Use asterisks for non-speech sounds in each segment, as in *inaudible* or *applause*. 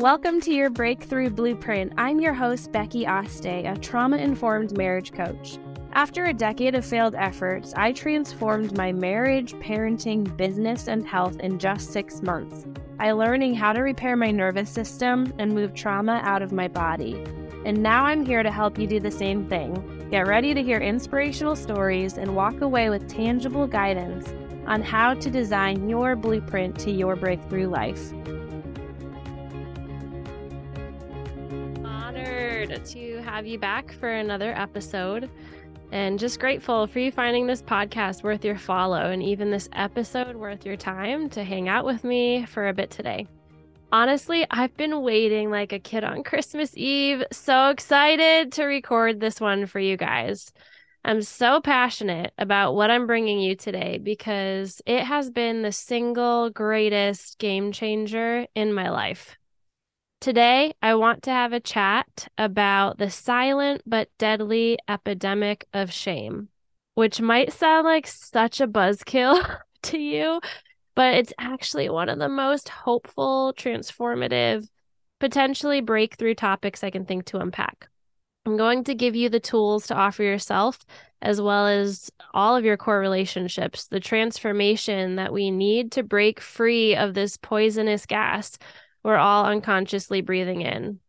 Welcome to your Breakthrough Blueprint. I'm your host, Becky Aste, a trauma informed marriage coach. After a decade of failed efforts, I transformed my marriage, parenting, business, and health in just six months by learning how to repair my nervous system and move trauma out of my body. And now I'm here to help you do the same thing. Get ready to hear inspirational stories and walk away with tangible guidance on how to design your blueprint to your breakthrough life. To have you back for another episode. And just grateful for you finding this podcast worth your follow and even this episode worth your time to hang out with me for a bit today. Honestly, I've been waiting like a kid on Christmas Eve. So excited to record this one for you guys. I'm so passionate about what I'm bringing you today because it has been the single greatest game changer in my life. Today, I want to have a chat about the silent but deadly epidemic of shame, which might sound like such a buzzkill *laughs* to you, but it's actually one of the most hopeful, transformative, potentially breakthrough topics I can think to unpack. I'm going to give you the tools to offer yourself, as well as all of your core relationships, the transformation that we need to break free of this poisonous gas we're all unconsciously breathing in.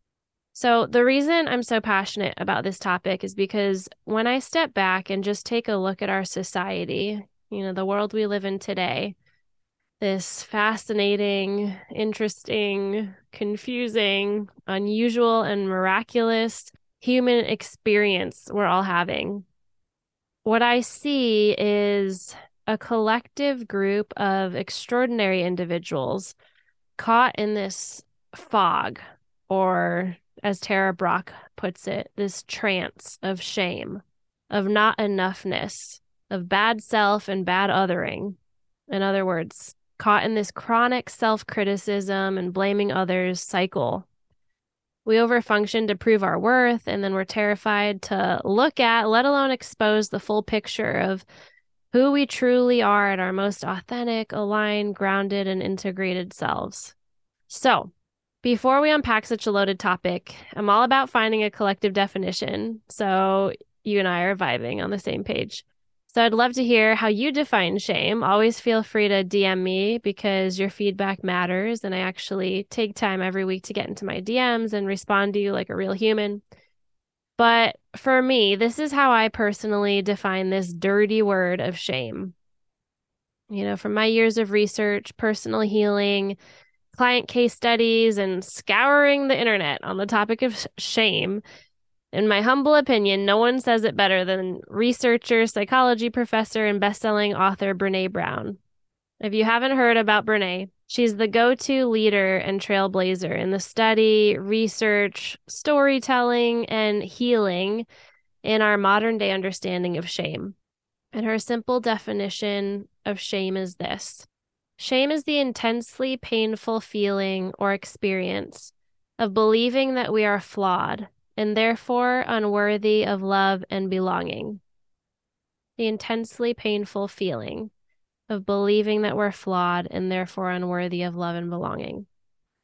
So, the reason I'm so passionate about this topic is because when I step back and just take a look at our society, you know, the world we live in today, this fascinating, interesting, confusing, unusual, and miraculous human experience we're all having. What I see is a collective group of extraordinary individuals caught in this fog, or as Tara Brach puts it, this trance of shame, of not enoughness, of bad self and bad othering. In other words, caught in this chronic self criticism and blaming others cycle we overfunction to prove our worth, and then we're terrified to look at, let alone expose the full picture of who we truly are at our most authentic, aligned, grounded, and integrated selves. So, before we unpack such a loaded topic, I'm all about finding a collective definition so you and I are vibing on the same page. So I'd love to hear how you define shame. Always feel free to DM me because your feedback matters. And I actually take time every week to get into my DMs and respond to you like a real human. But for me, this is how I personally define this dirty word of shame. You know, from my years of research, personal healing, client case studies, and scouring the internet on the topic of shame, in my humble opinion, no one says it better than researcher, psychology professor, and best-selling author Brene Brown. If you haven't heard about Brene, she's the go-to leader and trailblazer in the study, research, storytelling, and healing in our modern day understanding of shame. And her simple definition of shame is this Shame is the intensely painful feeling or experience of believing that we are flawed and therefore unworthy of love and belonging. The intensely painful feeling of believing that we're flawed and therefore unworthy of love and belonging.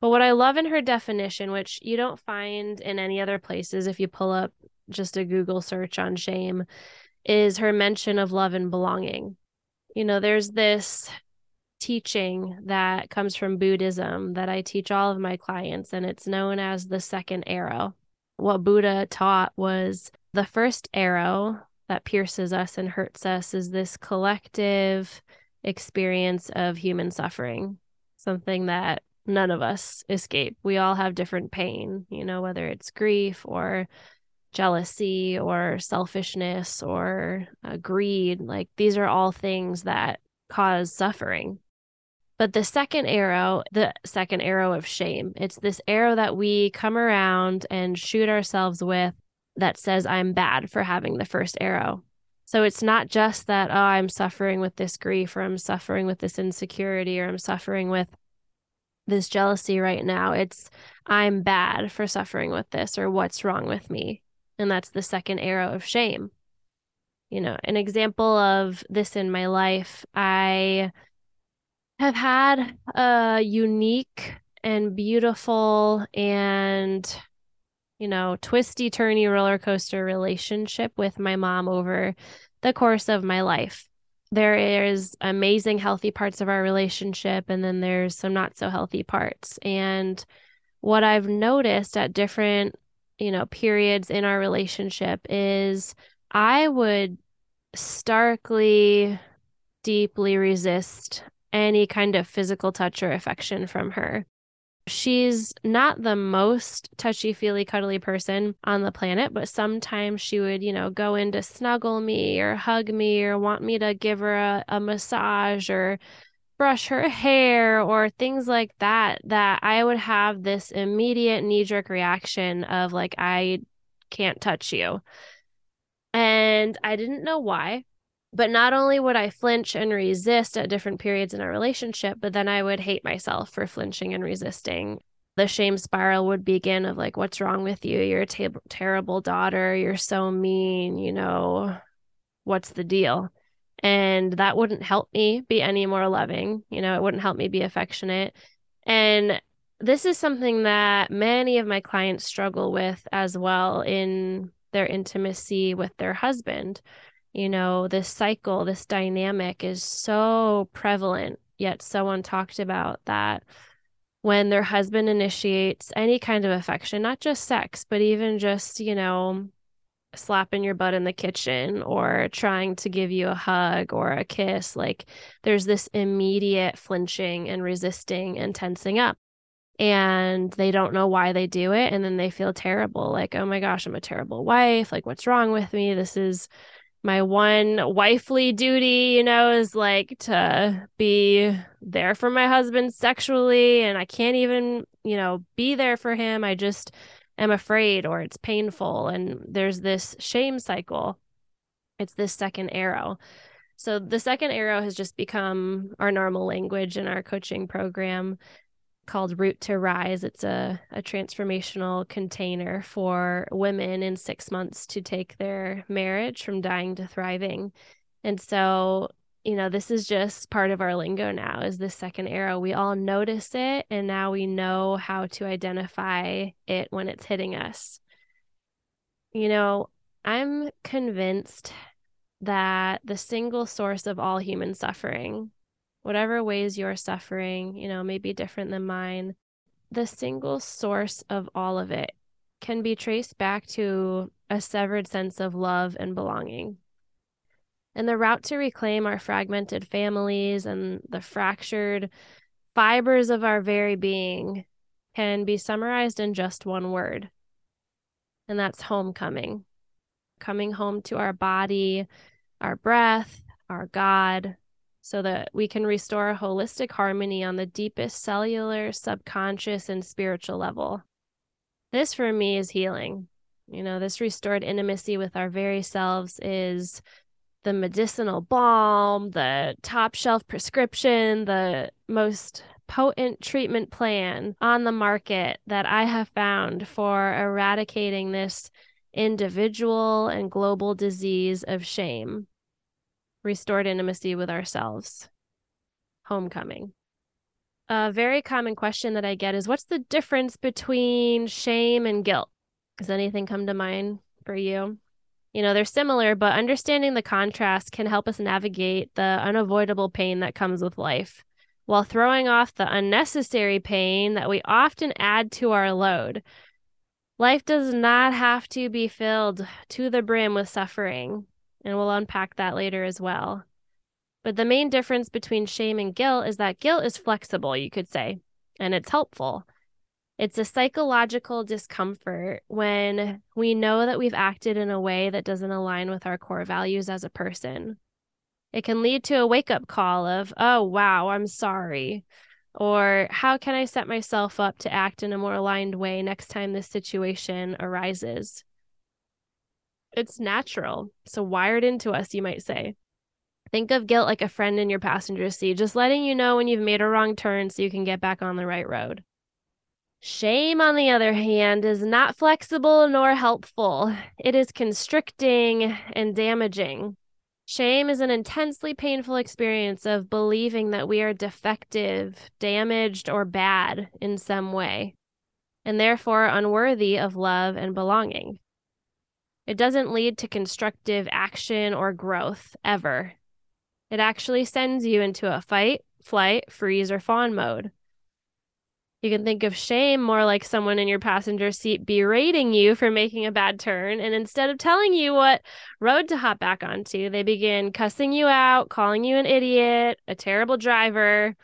But what I love in her definition, which you don't find in any other places if you pull up just a Google search on shame, is her mention of love and belonging. You know, there's this teaching that comes from Buddhism that I teach all of my clients, and it's known as the second arrow what Buddha taught was the first arrow that pierces us and hurts us is this collective experience of human suffering, something that none of us escape. We all have different pain, you know, whether it's grief or jealousy or selfishness or uh, greed. Like these are all things that cause suffering. But the second arrow, the second arrow of shame, it's this arrow that we come around and shoot ourselves with that says, I'm bad for having the first arrow. So it's not just that, oh, I'm suffering with this grief or I'm suffering with this insecurity or I'm suffering with this jealousy right now. It's, I'm bad for suffering with this or what's wrong with me. And that's the second arrow of shame. You know, an example of this in my life, I have had a unique and beautiful and you know, twisty turny roller coaster relationship with my mom over the course of my life. There is amazing healthy parts of our relationship and then there's some not so healthy parts. And what I've noticed at different, you know, periods in our relationship is I would starkly deeply resist any kind of physical touch or affection from her she's not the most touchy feely cuddly person on the planet but sometimes she would you know go in to snuggle me or hug me or want me to give her a, a massage or brush her hair or things like that that i would have this immediate knee jerk reaction of like i can't touch you. And i didn't know why but not only would I flinch and resist at different periods in our relationship, but then I would hate myself for flinching and resisting. The shame spiral would begin of like, what's wrong with you? You're a ter- terrible daughter. You're so mean. You know, what's the deal? And that wouldn't help me be any more loving. You know, it wouldn't help me be affectionate. And this is something that many of my clients struggle with as well in their intimacy with their husband you know, this cycle, this dynamic is so prevalent, yet so talked about that when their husband initiates any kind of affection, not just sex, but even just, you know, slapping your butt in the kitchen or trying to give you a hug or a kiss, like there's this immediate flinching and resisting and tensing up. And they don't know why they do it. And then they feel terrible like, oh my gosh, I'm a terrible wife. Like, what's wrong with me? This is my one wifely duty, you know, is like to be there for my husband sexually. And I can't even, you know, be there for him. I just am afraid or it's painful. And there's this shame cycle. It's this second arrow. So the second arrow has just become our normal language in our coaching program called Root to Rise. It's a, a transformational container for women in six months to take their marriage from dying to thriving. And so, you know, this is just part of our lingo now is the second arrow. We all notice it and now we know how to identify it when it's hitting us. You know, I'm convinced that the single source of all human suffering whatever ways you're suffering, you know, may be different than mine. The single source of all of it can be traced back to a severed sense of love and belonging. And the route to reclaim our fragmented families and the fractured fibers of our very being can be summarized in just one word, and that's homecoming. Coming home to our body, our breath, our God, so that we can restore a holistic harmony on the deepest cellular, subconscious, and spiritual level. This for me is healing. You know, this restored intimacy with our very selves is the medicinal balm, the top shelf prescription, the most potent treatment plan on the market that I have found for eradicating this individual and global disease of shame restored intimacy with ourselves. Homecoming. A very common question that I get is what's the difference between shame and guilt? Does anything come to mind for you? You know, they're similar, but understanding the contrast can help us navigate the unavoidable pain that comes with life while throwing off the unnecessary pain that we often add to our load. Life does not have to be filled to the brim with suffering and we'll unpack that later as well. But the main difference between shame and guilt is that guilt is flexible, you could say, and it's helpful. It's a psychological discomfort when we know that we've acted in a way that doesn't align with our core values as a person. It can lead to a wake up call of, oh, wow, I'm sorry. Or how can I set myself up to act in a more aligned way next time this situation arises? It's natural. So wired into us, you might say. Think of guilt like a friend in your passenger seat, just letting you know when you've made a wrong turn so you can get back on the right road. Shame, on the other hand, is not flexible nor helpful. It is constricting and damaging. Shame is an intensely painful experience of believing that we are defective, damaged, or bad in some way, and therefore unworthy of love and belonging. It doesn't lead to constructive action or growth ever. It actually sends you into a fight, flight, freeze, or fawn mode. You can think of shame more like someone in your passenger seat berating you for making a bad turn. And instead of telling you what road to hop back onto, they begin cussing you out, calling you an idiot, a terrible driver.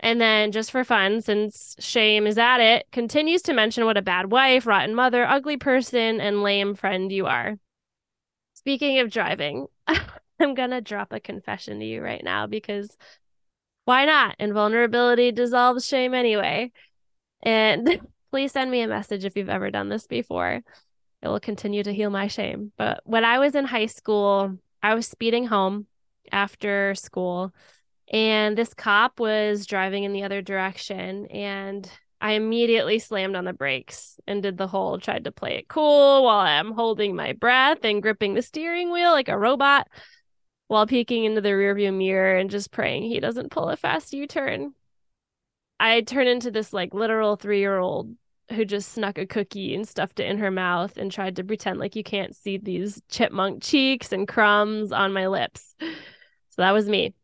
And then, just for fun, since shame is at it, continues to mention what a bad wife, rotten mother, ugly person, and lame friend you are. Speaking of driving, *laughs* I'm going to drop a confession to you right now because why not? Invulnerability dissolves shame anyway. And *laughs* please send me a message if you've ever done this before. It will continue to heal my shame. But when I was in high school, I was speeding home after school, and this cop was driving in the other direction. And I immediately slammed on the brakes and did the whole tried to play it cool while I'm holding my breath and gripping the steering wheel like a robot while peeking into the rearview mirror and just praying he doesn't pull a fast U turn. I turn into this like literal three year old who just snuck a cookie and stuffed it in her mouth and tried to pretend like you can't see these chipmunk cheeks and crumbs on my lips. So that was me.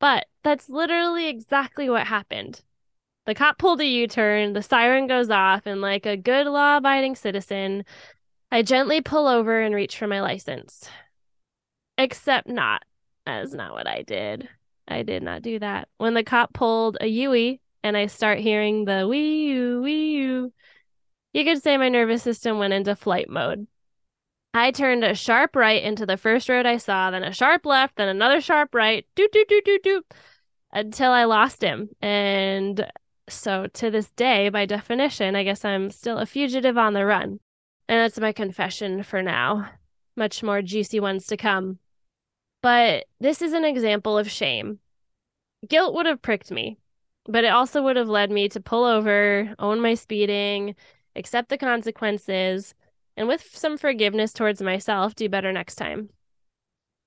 But that's literally exactly what happened. The cop pulled a U turn, the siren goes off, and like a good law abiding citizen, I gently pull over and reach for my license. Except not. That's not what I did. I did not do that. When the cop pulled a Yui and I start hearing the wee you, wee you, you could say my nervous system went into flight mode. I turned a sharp right into the first road I saw, then a sharp left, then another sharp right, doot, doot, doot, doot, doot, until I lost him. And so to this day, by definition, I guess I'm still a fugitive on the run. And that's my confession for now. Much more juicy ones to come. But this is an example of shame. Guilt would have pricked me, but it also would have led me to pull over, own my speeding, accept the consequences, and with some forgiveness towards myself, do better next time.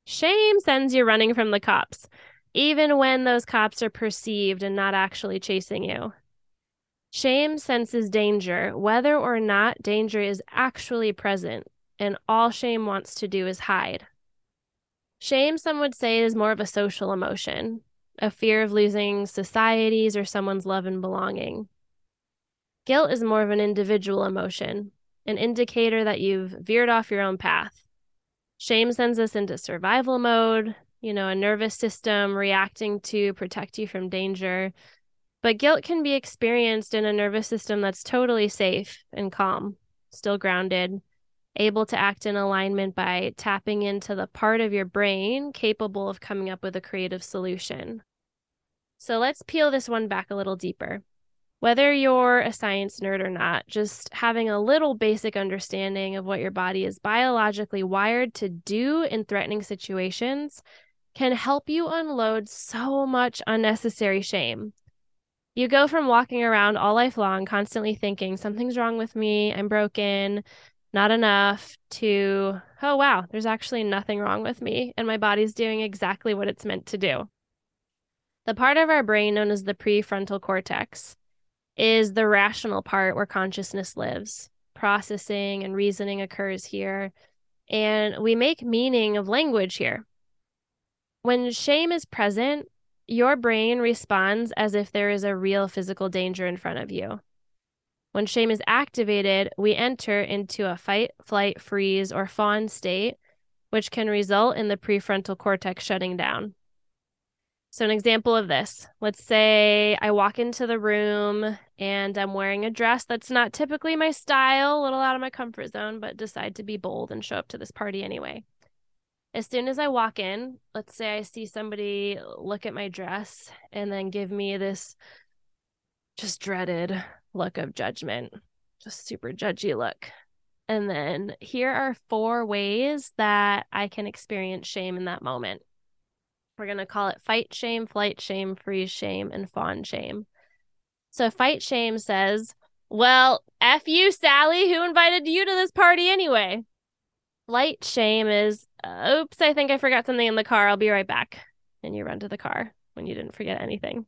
Shame sends you running from the cops, even when those cops are perceived and not actually chasing you. Shame senses danger, whether or not danger is actually present, and all shame wants to do is hide. Shame, some would say, is more of a social emotion, a fear of losing society's or someone's love and belonging. Guilt is more of an individual emotion, an indicator that you've veered off your own path. Shame sends us into survival mode, you know, a nervous system reacting to protect you from danger. But guilt can be experienced in a nervous system that's totally safe and calm, still grounded, able to act in alignment by tapping into the part of your brain capable of coming up with a creative solution. So let's peel this one back a little deeper. Whether you're a science nerd or not, just having a little basic understanding of what your body is biologically wired to do in threatening situations can help you unload so much unnecessary shame. You go from walking around all life long, constantly thinking, something's wrong with me, I'm broken, not enough to, oh, wow, there's actually nothing wrong with me, and my body's doing exactly what it's meant to do. The part of our brain known as the prefrontal cortex is the rational part where consciousness lives. Processing and reasoning occurs here, and we make meaning of language here. When shame is present, your brain responds as if there is a real physical danger in front of you. When shame is activated, we enter into a fight, flight, freeze, or fawn state, which can result in the prefrontal cortex shutting down. So, an example of this let's say I walk into the room and I'm wearing a dress that's not typically my style, a little out of my comfort zone, but decide to be bold and show up to this party anyway. As soon as I walk in, let's say I see somebody look at my dress and then give me this just dreaded look of judgment, just super judgy look. And then here are four ways that I can experience shame in that moment. We're going to call it fight shame, flight shame, freeze shame, and fawn shame. So, fight shame says, Well, F you, Sally, who invited you to this party anyway? Flight shame is, oops, I think I forgot something in the car. I'll be right back. And you run to the car when you didn't forget anything.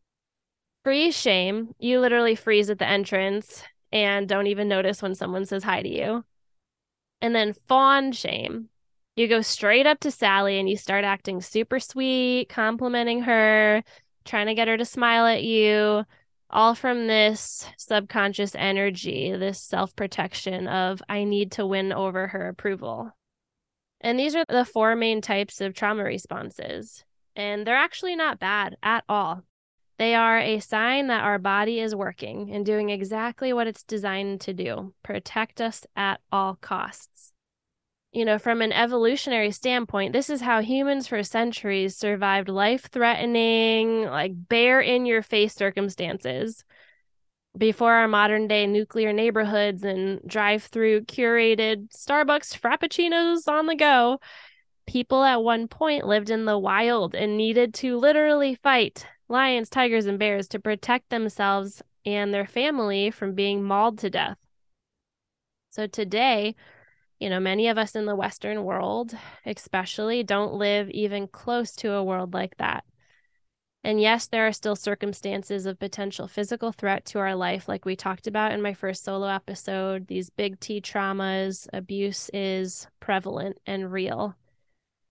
Freeze shame, you literally freeze at the entrance and don't even notice when someone says hi to you. And then fawn shame, you go straight up to Sally and you start acting super sweet, complimenting her, trying to get her to smile at you, all from this subconscious energy, this self protection of, I need to win over her approval. And these are the four main types of trauma responses. And they're actually not bad at all. They are a sign that our body is working and doing exactly what it's designed to do protect us at all costs. You know, from an evolutionary standpoint, this is how humans for centuries survived life threatening, like bear in your face circumstances before our modern day nuclear neighborhoods and drive through curated Starbucks frappuccinos on the go. People at one point lived in the wild and needed to literally fight lions, tigers, and bears to protect themselves and their family from being mauled to death. So today, you know, many of us in the Western world, especially, don't live even close to a world like that. And yes, there are still circumstances of potential physical threat to our life, like we talked about in my first solo episode. These big T traumas, abuse is prevalent and real.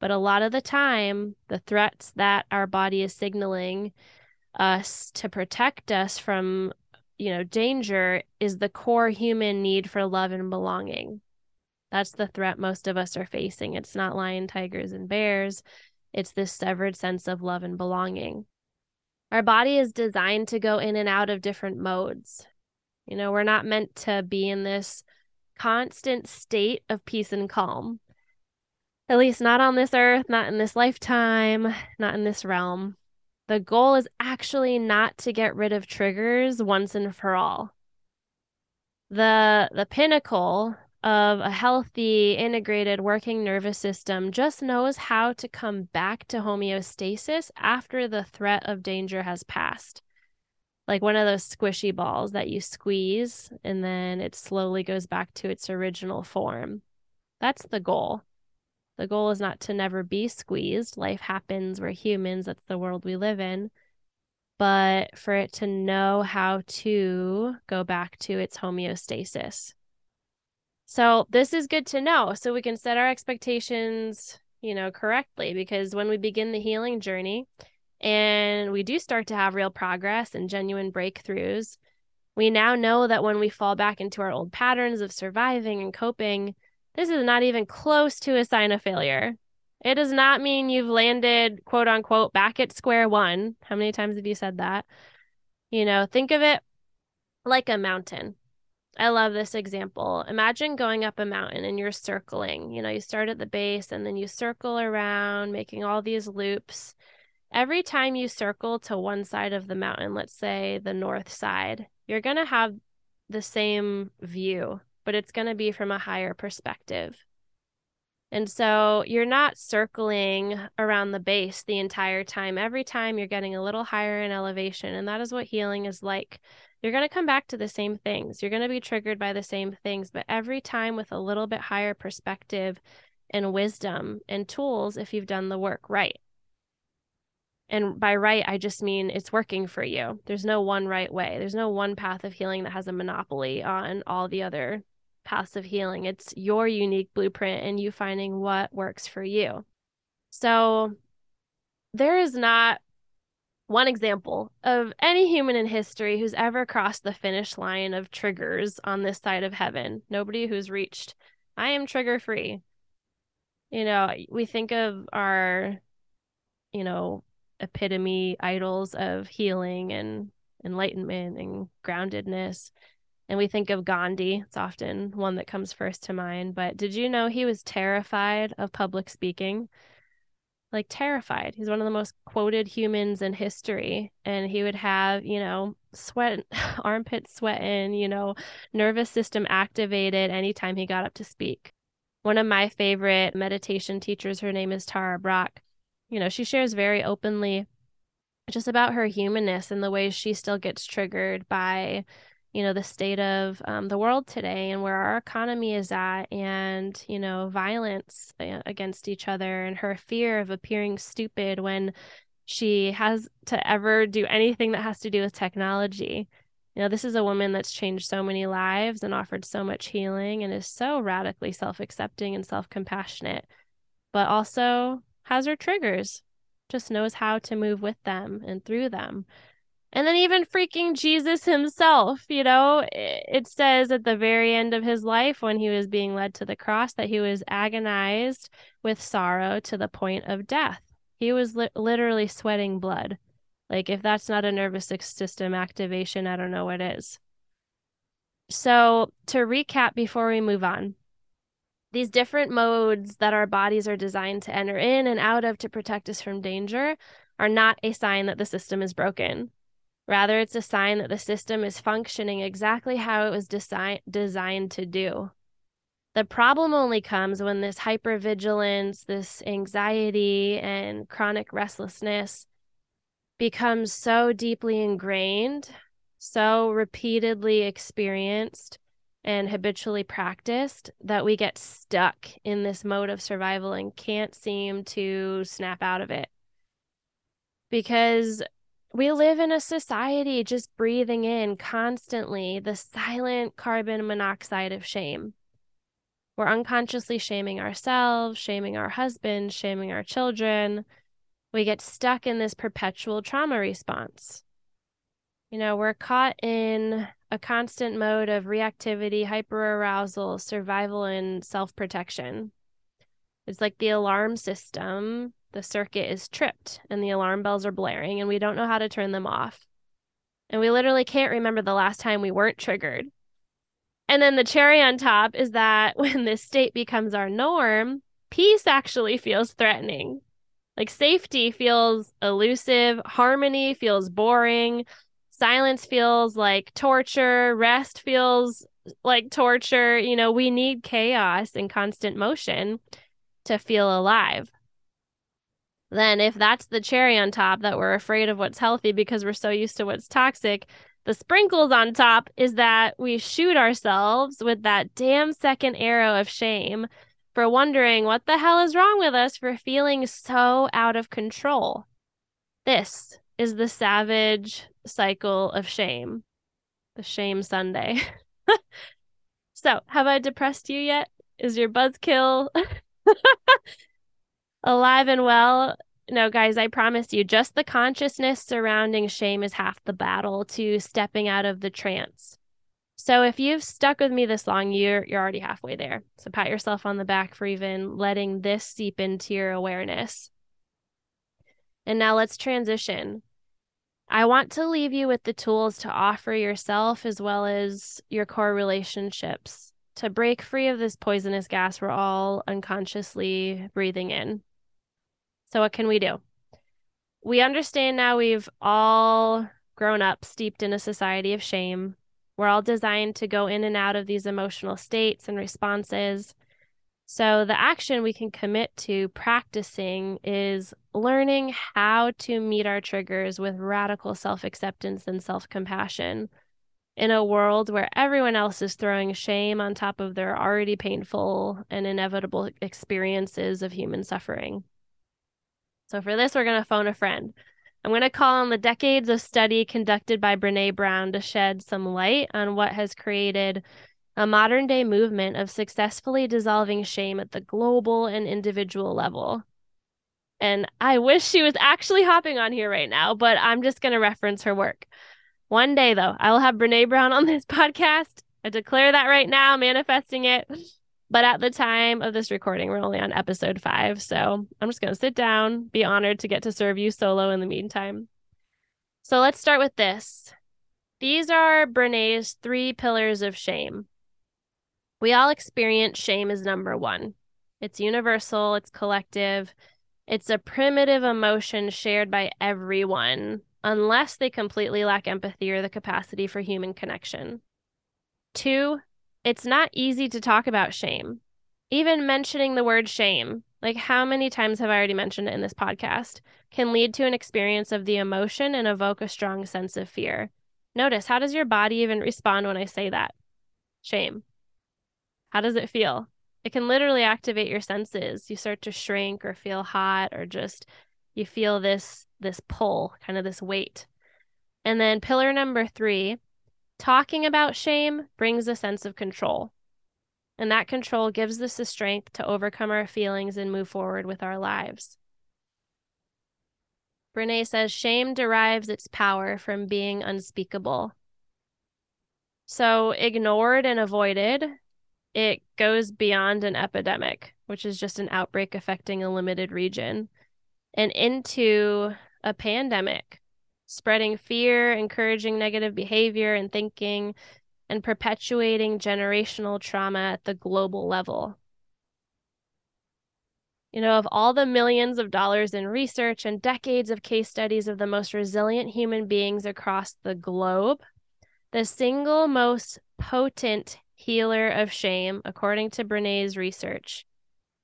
But a lot of the time, the threats that our body is signaling us to protect us from, you know, danger is the core human need for love and belonging. That's the threat most of us are facing. It's not lion, tigers, and bears. It's this severed sense of love and belonging. Our body is designed to go in and out of different modes. You know, we're not meant to be in this constant state of peace and calm. At least not on this earth, not in this lifetime, not in this realm. The goal is actually not to get rid of triggers once and for all. The the pinnacle of a healthy, integrated working nervous system just knows how to come back to homeostasis after the threat of danger has passed. Like one of those squishy balls that you squeeze and then it slowly goes back to its original form. That's the goal. The goal is not to never be squeezed. Life happens. We're humans. That's the world we live in. But for it to know how to go back to its homeostasis. So this is good to know. So we can set our expectations, you know, correctly because when we begin the healing journey and we do start to have real progress and genuine breakthroughs, we now know that when we fall back into our old patterns of surviving and coping, this is not even close to a sign of failure. It does not mean you've landed, quote unquote, back at square one. How many times have you said that? You know, think of it like a mountain. I love this example. Imagine going up a mountain and you're circling. You know, you start at the base and then you circle around, making all these loops. Every time you circle to one side of the mountain, let's say the north side, you're going to have the same view but it's going to be from a higher perspective. And so you're not circling around the base the entire time. Every time you're getting a little higher in elevation. And that is what healing is like. You're going to come back to the same things. You're going to be triggered by the same things, but every time with a little bit higher perspective and wisdom and tools if you've done the work right. And by right, I just mean it's working for you. There's no one right way. There's no one path of healing that has a monopoly on all the other paths of healing. It's your unique blueprint and you finding what works for you. So there is not one example of any human in history who's ever crossed the finish line of triggers on this side of heaven. Nobody who's reached, I am trigger free. You know, we think of our, you know, epitome idols of healing and enlightenment and groundedness and we think of Gandhi, it's often one that comes first to mind. But did you know he was terrified of public speaking? Like, terrified. He's one of the most quoted humans in history. And he would have, you know, sweat, *laughs* armpit sweating, you know, nervous system activated anytime he got up to speak. One of my favorite meditation teachers, her name is Tara Brach. You know, she shares very openly just about her humanness and the ways she still gets triggered by you know, the state of um, the world today and where our economy is at, and, you know, violence uh, against each other and her fear of appearing stupid when she has to ever do anything that has to do with technology. You know, this is a woman that's changed so many lives and offered so much healing and is so radically self accepting and self compassionate, but also has her triggers, just knows how to move with them and through them. And then even freaking Jesus himself, you know, it says at the very end of his life when he was being led to the cross that he was agonized with sorrow to the point of death. He was li- literally sweating blood. Like, if that's not a nervous system activation, I don't know what is. So, to recap before we move on, these different modes that our bodies are designed to enter in and out of to protect us from danger are not a sign that the system is broken. Rather, it's a sign that the system is functioning exactly how it was desi- designed to do. The problem only comes when this hypervigilance, this anxiety, and chronic restlessness becomes so deeply ingrained, so repeatedly experienced, and habitually practiced that we get stuck in this mode of survival and can't seem to snap out of it. Because we live in a society just breathing in constantly the silent carbon monoxide of shame. We're unconsciously shaming ourselves, shaming our husbands, shaming our children. We get stuck in this perpetual trauma response. You know, we're caught in a constant mode of reactivity, hyperarousal, survival, and self protection. It's like the alarm system, the circuit is tripped and the alarm bells are blaring, and we don't know how to turn them off. And we literally can't remember the last time we weren't triggered. And then the cherry on top is that *laughs* when this state becomes our norm, peace actually feels threatening. Like safety feels elusive, harmony feels boring, silence feels like torture, rest feels like torture. You know, we need chaos and constant motion to feel alive. Then, if that's the cherry on top that we're afraid of what's healthy because we're so used to what's toxic, the sprinkles on top is that we shoot ourselves with that damn second arrow of shame for wondering what the hell is wrong with us for feeling so out of control. This is the savage cycle of shame, the shame sundae. *laughs* so, have I depressed you yet? Is your buzzkill *laughs* alive and well? No, guys, I promise you, just the consciousness surrounding shame is half the battle to stepping out of the trance. So if you've stuck with me this long, you're you're already halfway there. So pat yourself on the back for even letting this seep into your awareness. And now let's transition. I want to leave you with the tools to offer yourself as well as your core relationships to break free of this poisonous gas we're all unconsciously breathing in. So, what can we do? We understand now we've all grown up steeped in a society of shame. We're all designed to go in and out of these emotional states and responses. So, the action we can commit to practicing is learning how to meet our triggers with radical self acceptance and self compassion in a world where everyone else is throwing shame on top of their already painful and inevitable experiences of human suffering. So for this, we're going to phone a friend. I'm going to call on the decades of study conducted by Brene Brown to shed some light on what has created a modern day movement of successfully dissolving shame at the global and individual level. And I wish she was actually hopping on here right now, but I'm just going to reference her work. One day, though, I will have Brene Brown on this *laughs* podcast. I declare that right now, manifesting it. But at the time of this recording, we're only on episode five. So I'm just going to sit down, be honored to get to serve you solo in the meantime. So let's start with this. These are Brene's three pillars of shame. We all experience shame as number one. It's universal, it's collective, it's a primitive emotion shared by everyone, unless they completely lack empathy or the capacity for human connection. Two, it's not easy to talk about shame. Even mentioning the word shame, like how many times have I already mentioned it in this podcast, can lead to an experience of the emotion and evoke a strong sense of fear. Notice how does your body even respond when I say that? Shame. How does it feel? It can literally activate your senses. You start to shrink or feel hot or just you feel this this pull, kind of this weight. And then pillar number 3, talking about shame brings a sense of control. And that control gives us the strength to overcome our feelings and move forward with our lives. Brene says shame derives its power from being unspeakable. So, ignored and avoided, it goes beyond an epidemic, which is just an outbreak affecting a limited region, and into a pandemic, spreading fear, encouraging negative behavior and thinking, and perpetuating generational trauma at the global level. You know, of all the millions of dollars in research and decades of case studies of the most resilient human beings across the globe, the single most potent healer of shame, according to Brene's research,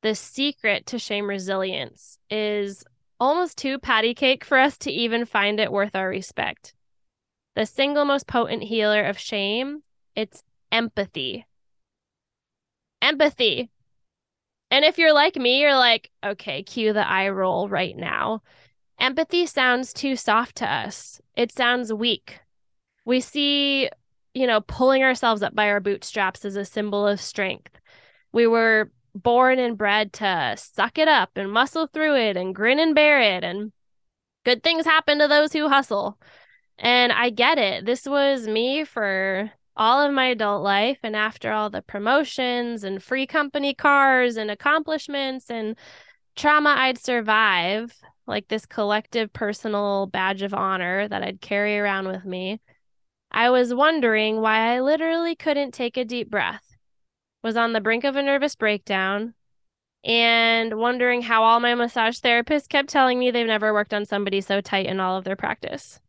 the secret to shame resilience is almost too patty cake for us to even find it worth our respect. The single most potent healer of shame, it's empathy. Empathy. And if you're like me, you're like, okay, cue the eye roll right now. Empathy sounds too soft to us. It sounds weak. We see, you know, pulling ourselves up by our bootstraps as a symbol of strength. We were born and bred to suck it up and muscle through it and grin and bear it. And good things happen to those who hustle. And I get it. This was me for all of my adult life. And after all the promotions and free company cars and accomplishments and trauma I'd survive, like this collective personal badge of honor that I'd carry around with me, I was wondering why I literally couldn't take a deep breath was on the brink of a nervous breakdown and wondering how all my massage therapists kept telling me they've never worked on somebody so tight in all of their practice.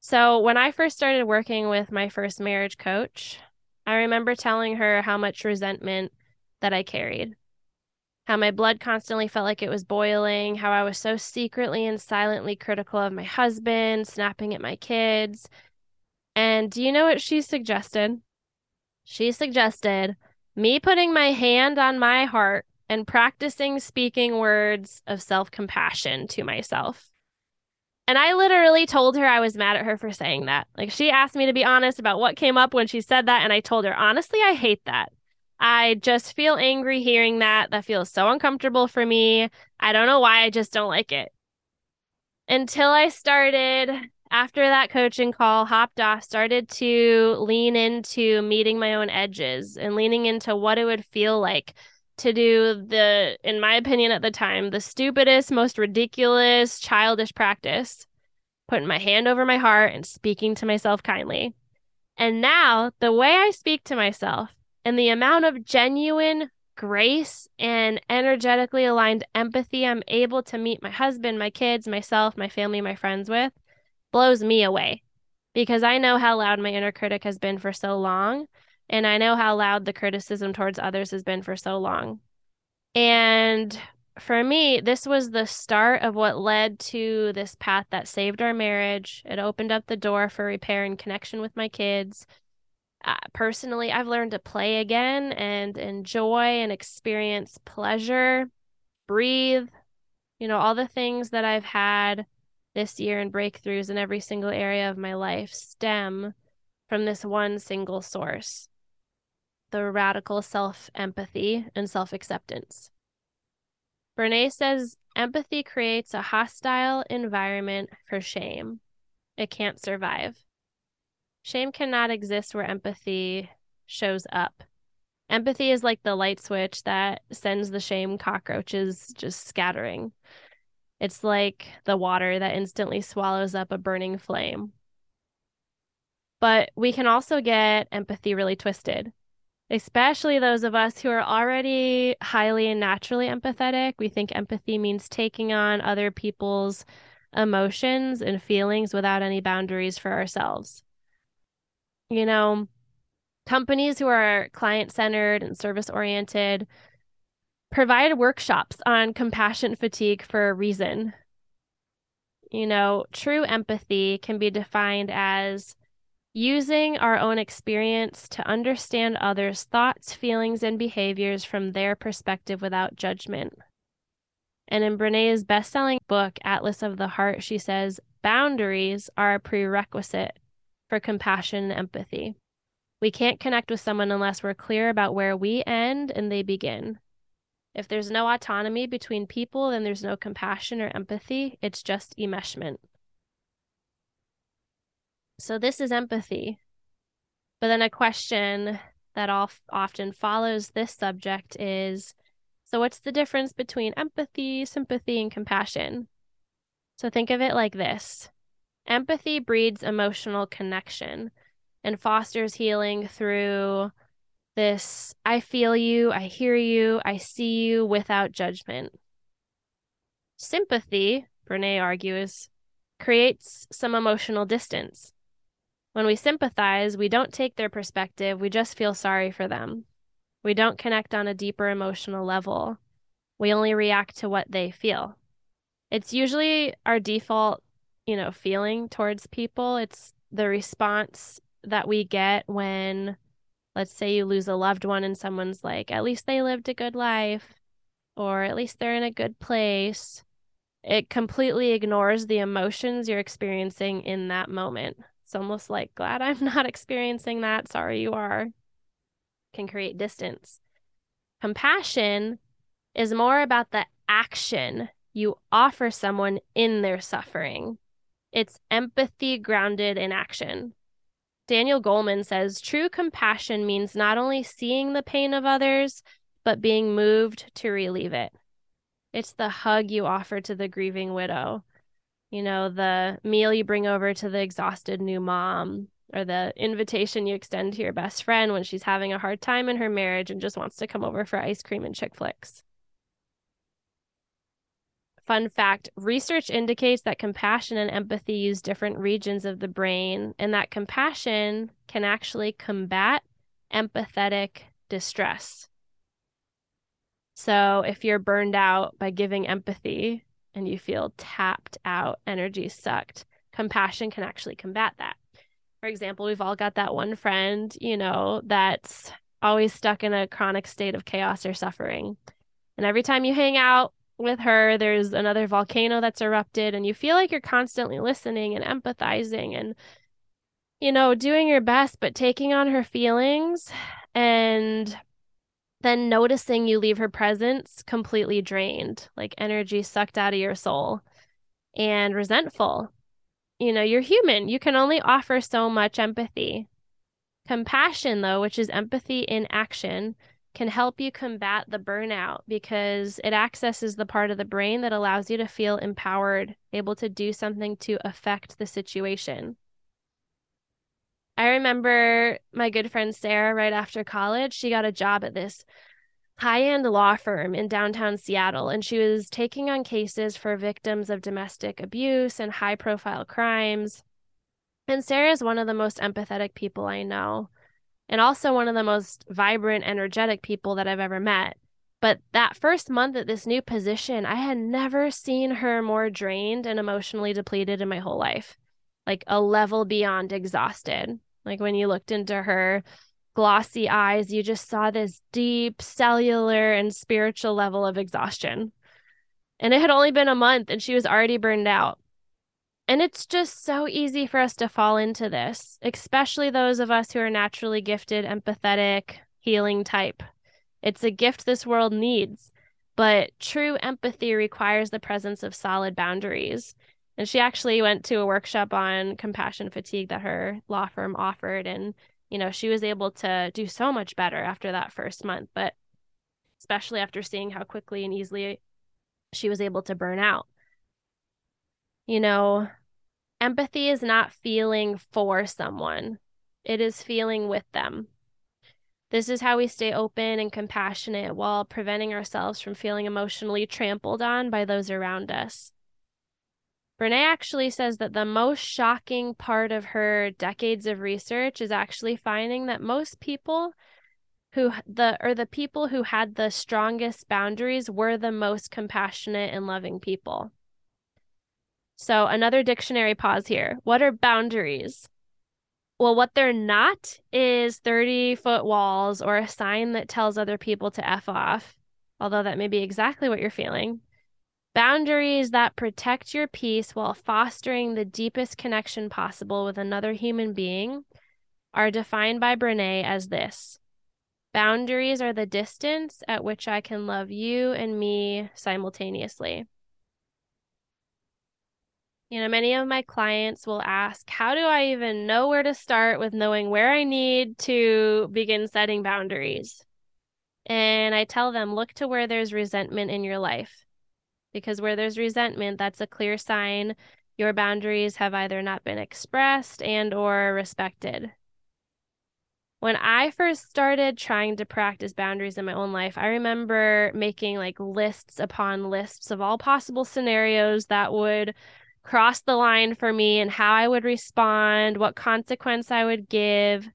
So, when I first started working with my first marriage coach, I remember telling her how much resentment that I carried, how my blood constantly felt like it was boiling, how I was so secretly and silently critical of my husband, snapping at my kids. And do you know what she suggested? She suggested me putting my hand on my heart and practicing speaking words of self compassion to myself. And I literally told her I was mad at her for saying that. Like, she asked me to be honest about what came up when she said that. And I told her, honestly, I hate that. I just feel angry hearing that. That feels so uncomfortable for me. I don't know why. I just don't like it. Until I started after that coaching call, hopped off, started to lean into meeting my own edges and leaning into what it would feel like to do the, in my opinion at the time, the stupidest, most ridiculous, childish practice, putting my hand over my heart and speaking to myself kindly. And now, the way I speak to myself and the amount of genuine grace and energetically aligned empathy I'm able to meet my husband, my kids, myself, my family, my friends with blows me away because I know how loud my inner critic has been for so long. And I know how loud the criticism towards others has been for so long. And for me, this was the start of what led to this path that saved our marriage. It opened up the door for repair and connection with my kids. Uh, personally, I've learned to play again and enjoy and experience pleasure, breathe, you know, all the things that I've had this year and breakthroughs in every single area of my life stem from this one single source the radical self empathy and self acceptance. Brene says empathy creates a hostile environment for shame. It can't survive. Shame cannot exist where empathy shows up. Empathy is like the light switch that sends the shame cockroaches just scattering. It's like the water that instantly swallows up a burning flame. But we can also get empathy really twisted, especially those of us who are already highly and naturally empathetic. We think empathy means taking on other people's emotions and feelings without any boundaries for ourselves. You know, companies who are client centered and service oriented provide workshops on compassion fatigue for a reason. You know, true empathy can be defined as using our own experience to understand others' thoughts, feelings, and behaviors from their perspective without judgment. And in Brene's best selling book, Atlas of the Heart, she says boundaries are a prerequisite for compassion and empathy. We can't connect with someone unless we're clear about where we end and they begin. If there's no autonomy between people, then there's no compassion or empathy. It's just enmeshment. So, this is empathy. But then a question that often follows this subject is so, what's the difference between empathy, sympathy, and compassion? So, think of it like this empathy breeds emotional connection and fosters healing through this I feel you, I hear you, I see you without judgment. Sympathy, Brene argues, creates some emotional distance. When we sympathize, we don't take their perspective, we just feel sorry for them. We don't connect on a deeper emotional level. We only react to what they feel. It's usually our default, you know, feeling towards people. It's the response that we get when let's say you lose a loved one and someone's like, at least they lived a good life, or at least they're in a good place, it completely ignores the emotions you're experiencing in that moment. It's almost like, glad I'm *laughs* not experiencing that. Sorry you are. Can create distance. Compassion is more about the action you offer someone in their suffering. It's empathy grounded in action. Daniel Goleman says true compassion means not only seeing the pain of others, but being moved to relieve it. It's the hug you offer to the grieving widow, you know, the meal you bring over to the exhausted new mom, or the invitation you extend to your best friend when she's having a hard time in her marriage and just wants to come over for ice cream and chick flicks. Fun fact research indicates that compassion and empathy use different regions of the brain, and that compassion can actually combat empathetic distress. So, if you're burned out by giving empathy and you feel tapped out, energy sucked, compassion can actually combat that. For example, we've all got that one friend, you know, that's always stuck in a chronic state of chaos or suffering. And every time you hang out with her there's another volcano that's erupted and you feel like you're constantly listening and empathizing and you know doing your best but taking on her feelings and then noticing you leave her presence completely drained like energy sucked out of your soul and resentful. You know you're human. You can only offer so much empathy. Compassion though which is empathy in action can help you combat the burnout because it accesses the part of the brain that allows you to feel empowered, able to do something to affect the situation. I remember my good friend Sarah, right after college, she got a job at this high end law firm in downtown Seattle, and she was taking on cases for victims of domestic abuse and high profile crimes. And Sarah is one of the most empathetic people I know and also one of the most vibrant, energetic people that I've ever met. But that first month at this new position, I had never seen her more drained and emotionally depleted in my whole life, like a level beyond exhausted. Like when you looked into her glossy eyes, you just saw this deep cellular and spiritual level of exhaustion. And it had only been a month and she was already burned out. And it's just so easy for us to fall into this, especially those of us who are naturally gifted, empathetic, healing type. It's a gift this world needs, but true empathy requires the presence of solid boundaries. And she actually went to a workshop on compassion fatigue that her law firm offered. And, you know, she was able to do so much better after that first month, but especially after seeing how quickly and easily she was able to burn out you know, empathy is not feeling for someone, it is feeling with them. This is how we stay open and compassionate while preventing ourselves from feeling emotionally trampled on by those around us. Brene actually says that the most shocking part of her decades of research is actually finding that most people who the or the people who had the strongest boundaries were the most compassionate and loving people. So, another dictionary pause here. What are boundaries? Well, what they're not is 30 foot walls or a sign that tells other people to F off, although that may be exactly what you're feeling. Boundaries that protect your peace while fostering the deepest connection possible with another human being are defined by Brene as this Boundaries are the distance at which I can love you and me simultaneously. You know, many of my clients will ask, How do I even know where to start with knowing where I need to begin setting boundaries? And I tell them, Look to where there's resentment in your life. Because where there's resentment, that's a clear sign your boundaries have either not been expressed and or respected. When I first started trying to practice boundaries in my own life, I remember making like lists upon lists of all possible scenarios that would cross the line for me and how I would respond, what consequence I would give.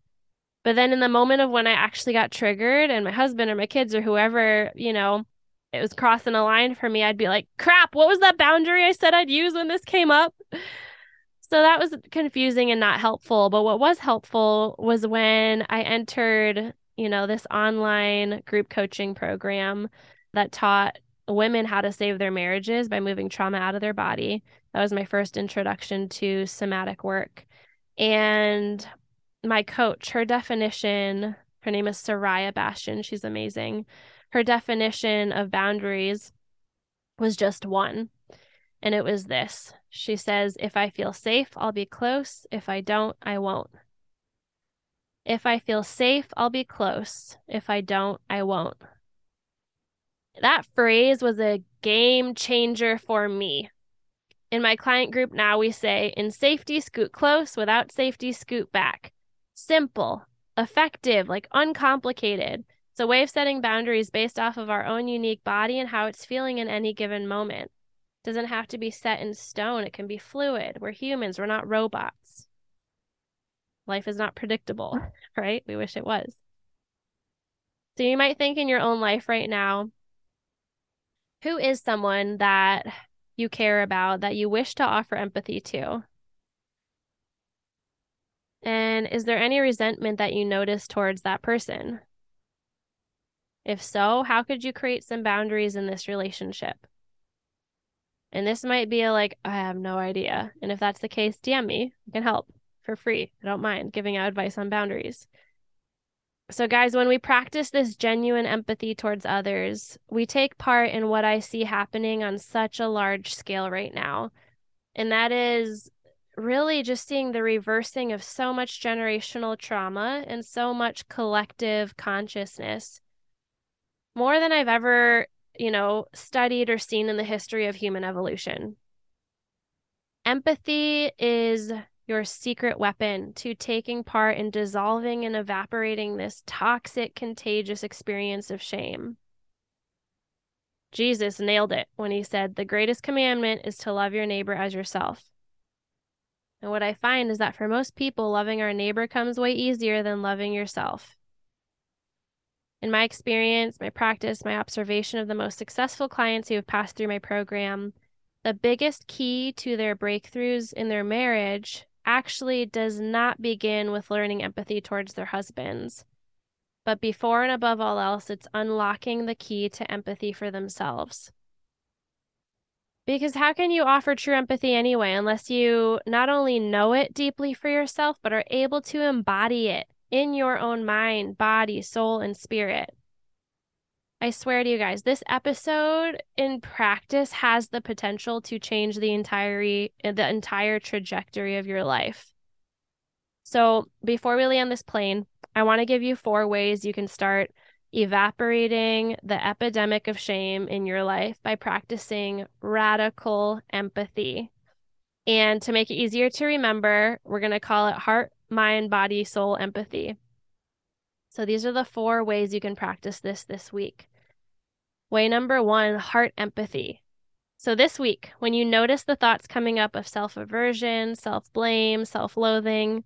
But then in the moment of when I actually got triggered and my husband or my kids or whoever, you know, it was crossing a line for me, I'd be like, crap, what was that boundary I said I'd use when this came up? So that was confusing and not helpful. But what was helpful was when I entered, you know, this online group coaching program that taught women how to save their marriages by moving trauma out of their body. That was my first introduction to somatic work. And my coach, her definition, her name is Soraya Bastian. She's amazing. Her definition of boundaries was just one. And it was this She says, If I feel safe, I'll be close. If I don't, I won't. If I feel safe, I'll be close. If I don't, I won't. That phrase was a game changer for me. In my client group now, we say, in safety, scoot close, without safety, scoot back. Simple, effective, like uncomplicated. It's a way of setting boundaries based off of our own unique body and how it's feeling in any given moment. It doesn't have to be set in stone, it can be fluid. We're humans, we're not robots. Life is not predictable, *laughs* right? We wish it was. So you might think in your own life right now, who is someone that you care about that you wish to offer empathy to? And is there any resentment that you notice towards that person? If so, how could you create some boundaries in this relationship? And this might be a, like, I have no idea. And if that's the case, DM me. I can help for free. I don't mind giving out advice on boundaries. So, guys, when we practice this genuine empathy towards others, we take part in what I see happening on such a large scale right now. And that is really just seeing the reversing of so much generational trauma and so much collective consciousness. More than I've ever, you know, studied or seen in the history of human evolution. Empathy is your secret weapon to taking part in dissolving and evaporating this toxic, contagious experience of shame. Jesus nailed it when he said, The greatest commandment is to love your neighbor as yourself. And what I find is that for most people, loving our neighbor comes way easier than loving yourself. In my experience, my practice, my observation of the most successful clients who have passed through my program, the biggest key to their breakthroughs in their marriage actually does not begin with learning empathy towards their husbands. But before and above all else, it's unlocking the key to empathy for themselves. Because how can you offer true empathy anyway, unless you not only know it deeply for yourself, but are able to embody it in your own mind, body, soul, and spirit? I swear to you guys, this episode in practice has the potential to change the entire eh, the entire trajectory of your life. So, before we land this plane, I want to give you four ways you can start evaporating the epidemic of shame in your life by practicing radical empathy. And to make it easier to remember, we're going to call it heart, mind, body, soul empathy. So these are the four ways you can practice this this week. Way number one heart empathy. So, this week, when you notice the thoughts coming up of self aversion, self blame, self loathing,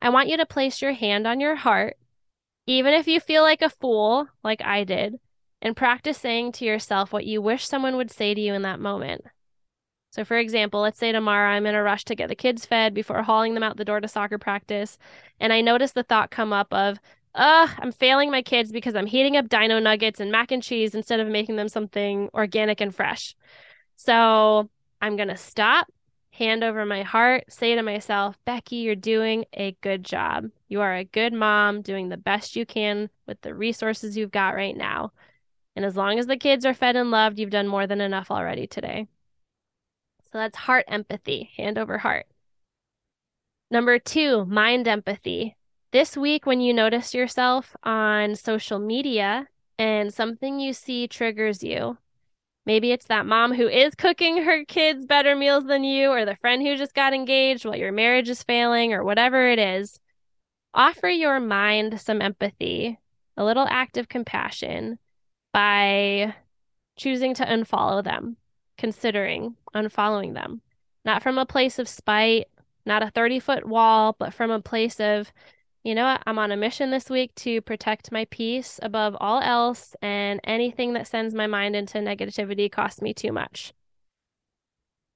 I want you to place your hand on your heart, even if you feel like a fool, like I did, and practice saying to yourself what you wish someone would say to you in that moment. So, for example, let's say tomorrow I'm in a rush to get the kids fed before hauling them out the door to soccer practice. And I notice the thought come up of, ugh, I'm failing my kids because I'm heating up dino nuggets and mac and cheese instead of making them something organic and fresh. So, I'm going to stop, hand over my heart, say to myself, Becky, you're doing a good job. You are a good mom, doing the best you can with the resources you've got right now. And as long as the kids are fed and loved, you've done more than enough already today. So that's heart empathy, hand over heart. Number two, mind empathy. This week, when you notice yourself on social media and something you see triggers you, maybe it's that mom who is cooking her kids better meals than you, or the friend who just got engaged while your marriage is failing, or whatever it is, offer your mind some empathy, a little act of compassion by choosing to unfollow them considering unfollowing them. Not from a place of spite, not a 30 foot wall, but from a place of, you know what, I'm on a mission this week to protect my peace above all else, and anything that sends my mind into negativity costs me too much.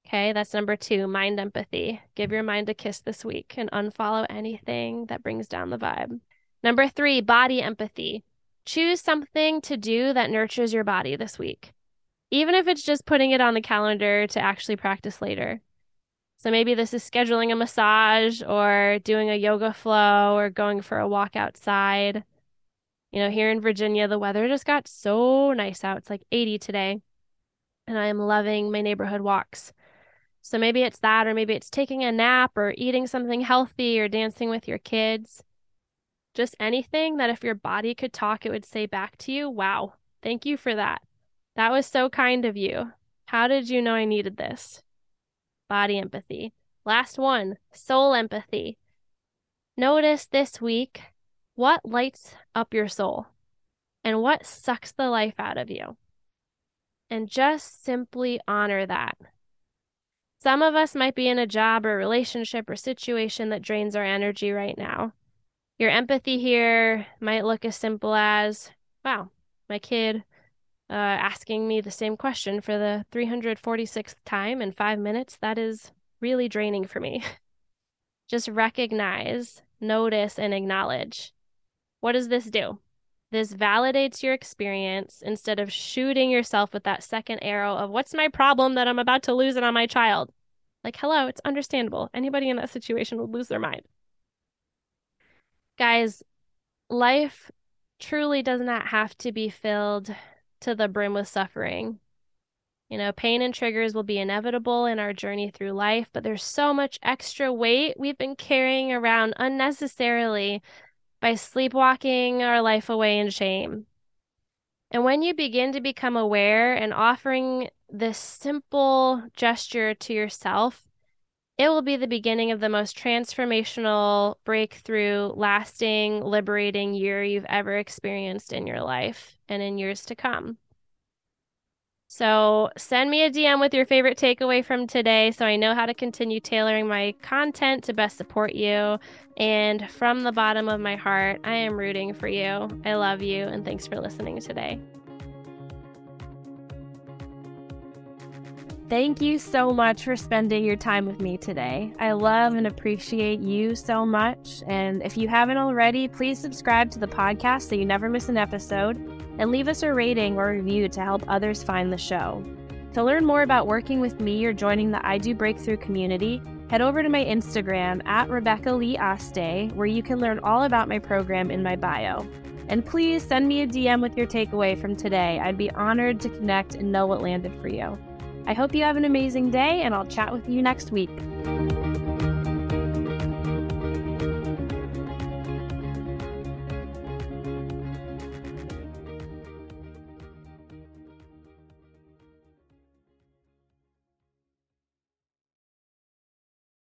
Okay, that's number two mind empathy. Give your mind a kiss this week and unfollow anything that brings down the vibe. Number three, body empathy. Choose something to do that nurtures your body this week even if it's just putting it on the calendar to actually practice later. So maybe this is scheduling a massage or doing a yoga flow or going for a walk outside. You know, here in Virginia, the weather just got so nice out. It's like 80 today, and I am loving my neighborhood walks. So maybe it's that, or maybe it's taking a nap or eating something healthy or dancing with your kids. Just anything that if your body could talk, it would say back to you, wow, thank you for that. That was so kind of you. How did you know I needed this? Body empathy. Last one, soul empathy. Notice this week what lights up your soul and what sucks the life out of you. And just simply honor that. Some of us might be in a job or relationship or situation that drains our energy right now. Your empathy here might look as simple as wow, my kid uh, asking me the same question for the 346th time in five minutes, that is really draining for me. *laughs* Just recognize, notice, and acknowledge. What does this do? This validates your experience instead of shooting yourself with that second arrow of what's my problem that I'm about to lose it on my child. Like, hello, it's understandable. Anybody in that situation would lose their mind. Guys, life truly does not have to be filled to the brim with suffering. You know, pain and triggers will be inevitable in our journey through life, but there's so much extra weight we've been carrying around unnecessarily by sleepwalking our life away in shame. And when you begin to become aware and offering this simple gesture to yourself, it will be the beginning of the most transformational, breakthrough, lasting, liberating year you've ever experienced in your life and in years to come. So send me a DM with your favorite takeaway from today so I know how to continue tailoring my content to best support you. And from the bottom of my heart, I am rooting for you. I love you, and thanks for listening today. Thank you so much for spending your time with me today. I love and appreciate you so much. And if you haven't already, please subscribe to the podcast so you never miss an episode and leave us a rating or review to help others find the show. To learn more about working with me or joining the I Do Breakthrough community, head over to my Instagram at Rebecca Lee Aste, where you can learn all about my program in my bio. And please send me a DM with your takeaway from today. I'd be honored to connect and know what landed for you. I hope you have an amazing day, and I'll chat with you next week.